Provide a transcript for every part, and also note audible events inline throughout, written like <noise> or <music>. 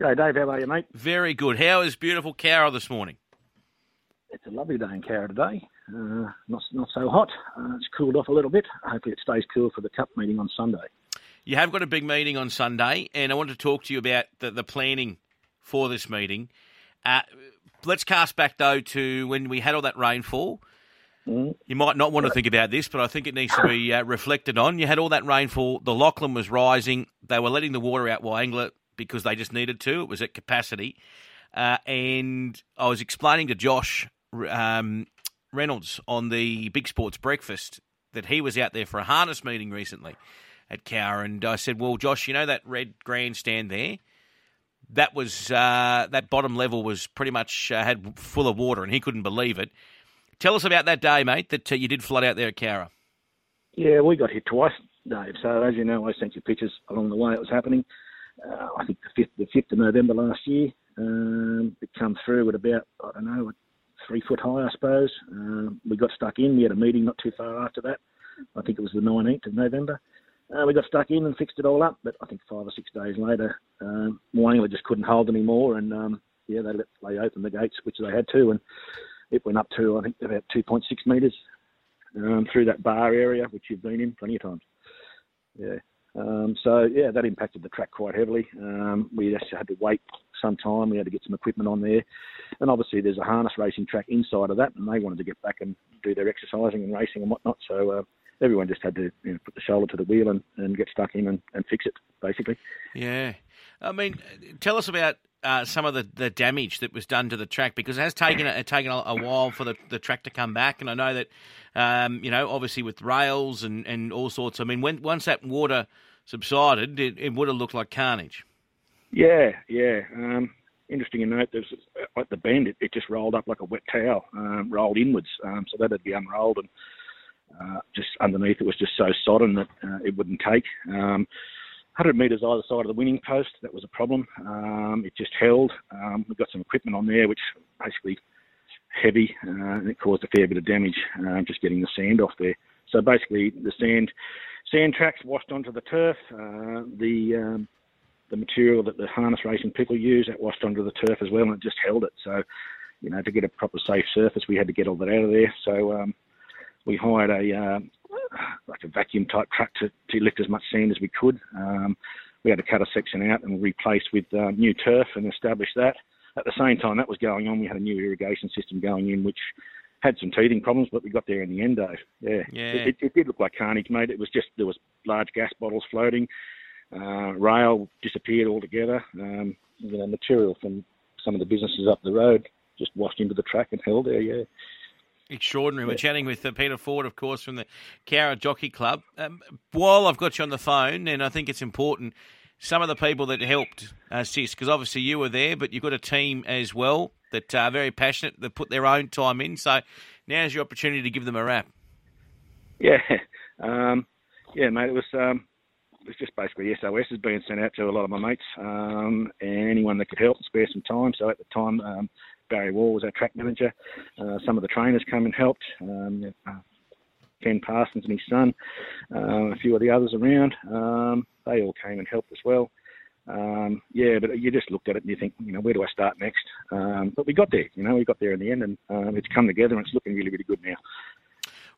G'day, Dave. How are you, mate? Very good. How is beautiful Cowra this morning? It's a lovely day in Cowra today. Uh, not not so hot. Uh, it's cooled off a little bit. Hopefully, it stays cool for the cup meeting on Sunday. You have got a big meeting on Sunday, and I want to talk to you about the, the planning for this meeting. Uh, let's cast back though to when we had all that rainfall. Mm. You might not want to think about this, but I think it needs to be uh, reflected on. You had all that rainfall. The Lachlan was rising. They were letting the water out Wyangla because they just needed to. It was at capacity. Uh, and I was explaining to Josh um, Reynolds on the Big Sports Breakfast that he was out there for a harness meeting recently at Cowra, and I said, "Well, Josh, you know that red grandstand there? That was uh, that bottom level was pretty much uh, had full of water, and he couldn't believe it." Tell us about that day, mate, that uh, you did flood out there at Cowra. Yeah, we got hit twice, Dave. So as you know, I sent you pictures along the way it was happening. Uh, I think the fifth, the fifth of November last year, um, it come through at about I don't know three foot high, I suppose. Um, we got stuck in. We had a meeting not too far after that. I think it was the 19th of November. Uh, we got stuck in and fixed it all up, but I think five or six days later, um, Wyangla just couldn't hold anymore, and um, yeah, they let they opened the gates, which they had to, and it went up to I think about 2.6 metres um, through that bar area, which you've been in plenty of times. Yeah. Um, so yeah, that impacted the track quite heavily. Um, we actually had to wait some time. We had to get some equipment on there, and obviously there's a harness racing track inside of that, and they wanted to get back and do their exercising and racing and whatnot. So uh, everyone just had to you know, put the shoulder to the wheel and, and get stuck in and, and fix it basically. Yeah, I mean, tell us about uh, some of the, the damage that was done to the track because it has taken it taken a, a, while for the, the track to come back, and I know that um, you know obviously with rails and, and all sorts. I mean, when once that water subsided, it, it would have looked like carnage. Yeah, yeah. Um, interesting to note, there's at the bend, it, it, just rolled up like a wet towel, um, rolled inwards. Um, so that'd be unrolled, and uh, just underneath it was just so sodden that uh, it wouldn't take. Um, 100 metres either side of the winning post, that was a problem. Um, it just held. Um, we've got some equipment on there, which basically heavy, uh, and it caused a fair bit of damage uh, just getting the sand off there. So basically, the sand sand tracks washed onto the turf. Uh, the um, the material that the harness racing people use that washed onto the turf as well, and it just held it. So, you know, to get a proper safe surface, we had to get all that out of there. So um, we hired a uh, like a vacuum type truck to, to lift as much sand as we could. Um, we had to cut a section out and replace with uh, new turf and establish that. At the same time that was going on, we had a new irrigation system going in, which had some teething problems, but we got there in the end, Dave. Yeah, yeah. It, it, did look like carnage, mate. It was just there was large gas bottles floating. Uh, rail disappeared altogether. Um, you know, material from some of the businesses up the road just washed into the track and held there. Yeah. Extraordinary. We're chatting with uh, Peter Ford, of course, from the Cowra Jockey Club. Um, while I've got you on the phone, and I think it's important, some of the people that helped assist, because obviously you were there, but you've got a team as well that are very passionate, that put their own time in. So now's your opportunity to give them a wrap. Yeah, <laughs> um, yeah, mate. It was um, it was just basically SOS has been sent out to a lot of my mates um, and anyone that could help and spare some time. So at the time, um, Barry Wall was our track manager. Uh, some of the trainers came and helped. Um, uh, Ken Parsons and his son, uh, a few of the others around. Um, they all came and helped as well. Um, yeah, but you just looked at it and you think, you know, where do I start next? Um, but we got there, you know, we got there in the end, and um, it's come together and it's looking really, really good now.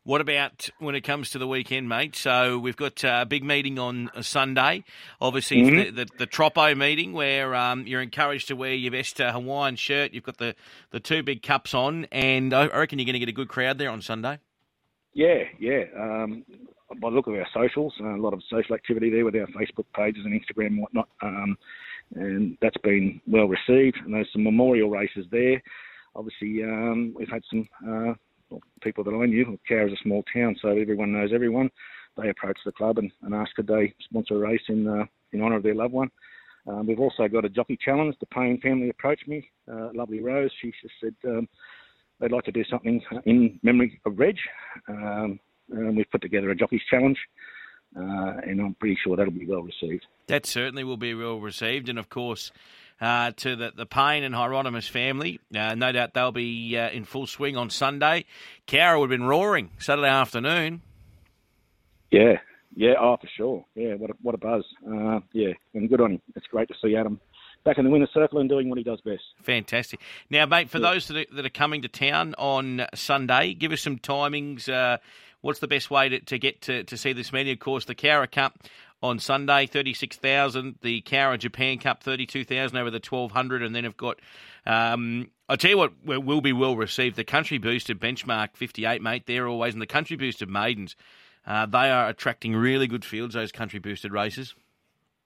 What about when it comes to the weekend, mate? So we've got a big meeting on Sunday. Obviously, mm-hmm. the, the, the Troppo meeting where um, you're encouraged to wear your best uh, Hawaiian shirt. You've got the, the two big cups on, and I reckon you're going to get a good crowd there on Sunday. Yeah, yeah. Um, by the look of our socials, uh, a lot of social activity there with our Facebook pages and Instagram and whatnot. Um, and that's been well received. And there's some memorial races there. Obviously, um, we've had some uh, people that I knew. Cowra is a small town, so everyone knows everyone. They approached the club and, and asked could they sponsor a race in uh, in honour of their loved one. Um, we've also got a jockey challenge. The Payne family approached me. Uh, lovely Rose. She just said um, they'd like to do something in memory of Reg. Um, and we've put together a jockeys challenge. Uh, and I'm pretty sure that'll be well received. That certainly will be well received, and of course, uh, to the, the Payne and Hieronymus family. Uh, no doubt they'll be uh, in full swing on Sunday. Cowra would have been roaring Saturday afternoon. Yeah, yeah, oh for sure. Yeah, what a, what a buzz. Uh, yeah, and good on him. It's great to see Adam back in the winner's circle and doing what he does best. Fantastic. Now, mate, for yeah. those that are, that are, coming to town on Sunday, give us some timings. Uh, what's the best way to, to get to, to see this meeting? Of course, the Cowra Cup on Sunday, 36,000. The Cowra Japan Cup, 32,000 over the 1,200. And then I've got, um, I'll tell you what will be well received. The Country Boosted Benchmark 58, mate. They're always, in the Country Boosted Maidens, uh, they are attracting really good fields, those Country Boosted races.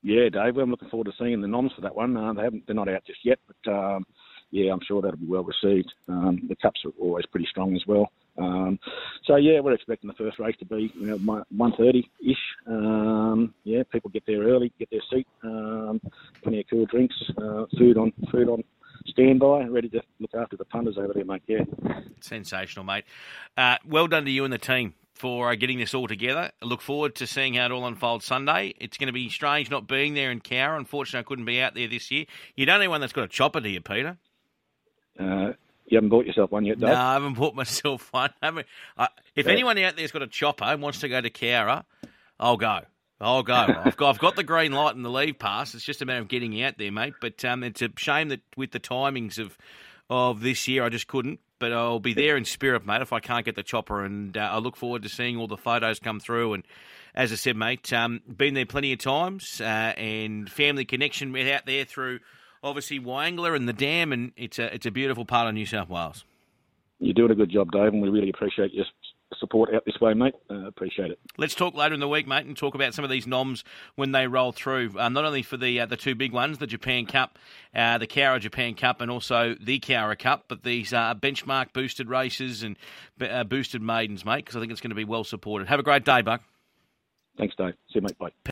Yeah, Dave, I'm looking forward to seeing the noms for that one. Uh, they haven't, they're not out just yet, but um, yeah, I'm sure that'll be well received. Um, the cups are always pretty strong as well. Um, so yeah, we're expecting the first race to be you know 1:30 ish. Um, yeah, people get there early, get their seat, um, plenty of cool drinks, uh, food on food on standby, ready to look after the punters over there, mate. Yeah, sensational, mate. Uh, well done to you and the team for uh, getting this all together. I look forward to seeing how it all unfolds Sunday. It's going to be strange not being there in Cowra. Unfortunately, I couldn't be out there this year. You don't know anyone that's got a chopper, do you, Peter? Uh, you haven't bought yourself one yet, Dave? No, I haven't bought myself one. I mean, I, if yeah. anyone out there's got a chopper and wants to go to Cowra, I'll go. I'll go. I've got, I've got the green light and the leave pass. It's just a matter of getting out there, mate. But um, it's a shame that with the timings of of this year, I just couldn't. But I'll be there in spirit, mate, if I can't get the chopper. And uh, I look forward to seeing all the photos come through. And as I said, mate, um, been there plenty of times uh, and family connection out there through obviously Wyangla and the dam, and it's a it's a beautiful part of New South Wales. You're doing a good job, Dave, and we really appreciate your support out this way, mate. Uh, appreciate it. Let's talk later in the week, mate, and talk about some of these noms when they roll through. Uh, not only for the uh, the two big ones, the Japan Cup, uh, the Cowra Japan Cup, and also the Cowra Cup, but these uh, benchmark boosted races and uh, boosted maidens, mate, because I think it's going to be well supported. Have a great day, Buck. Thanks, Dave. See you, mate. Bye.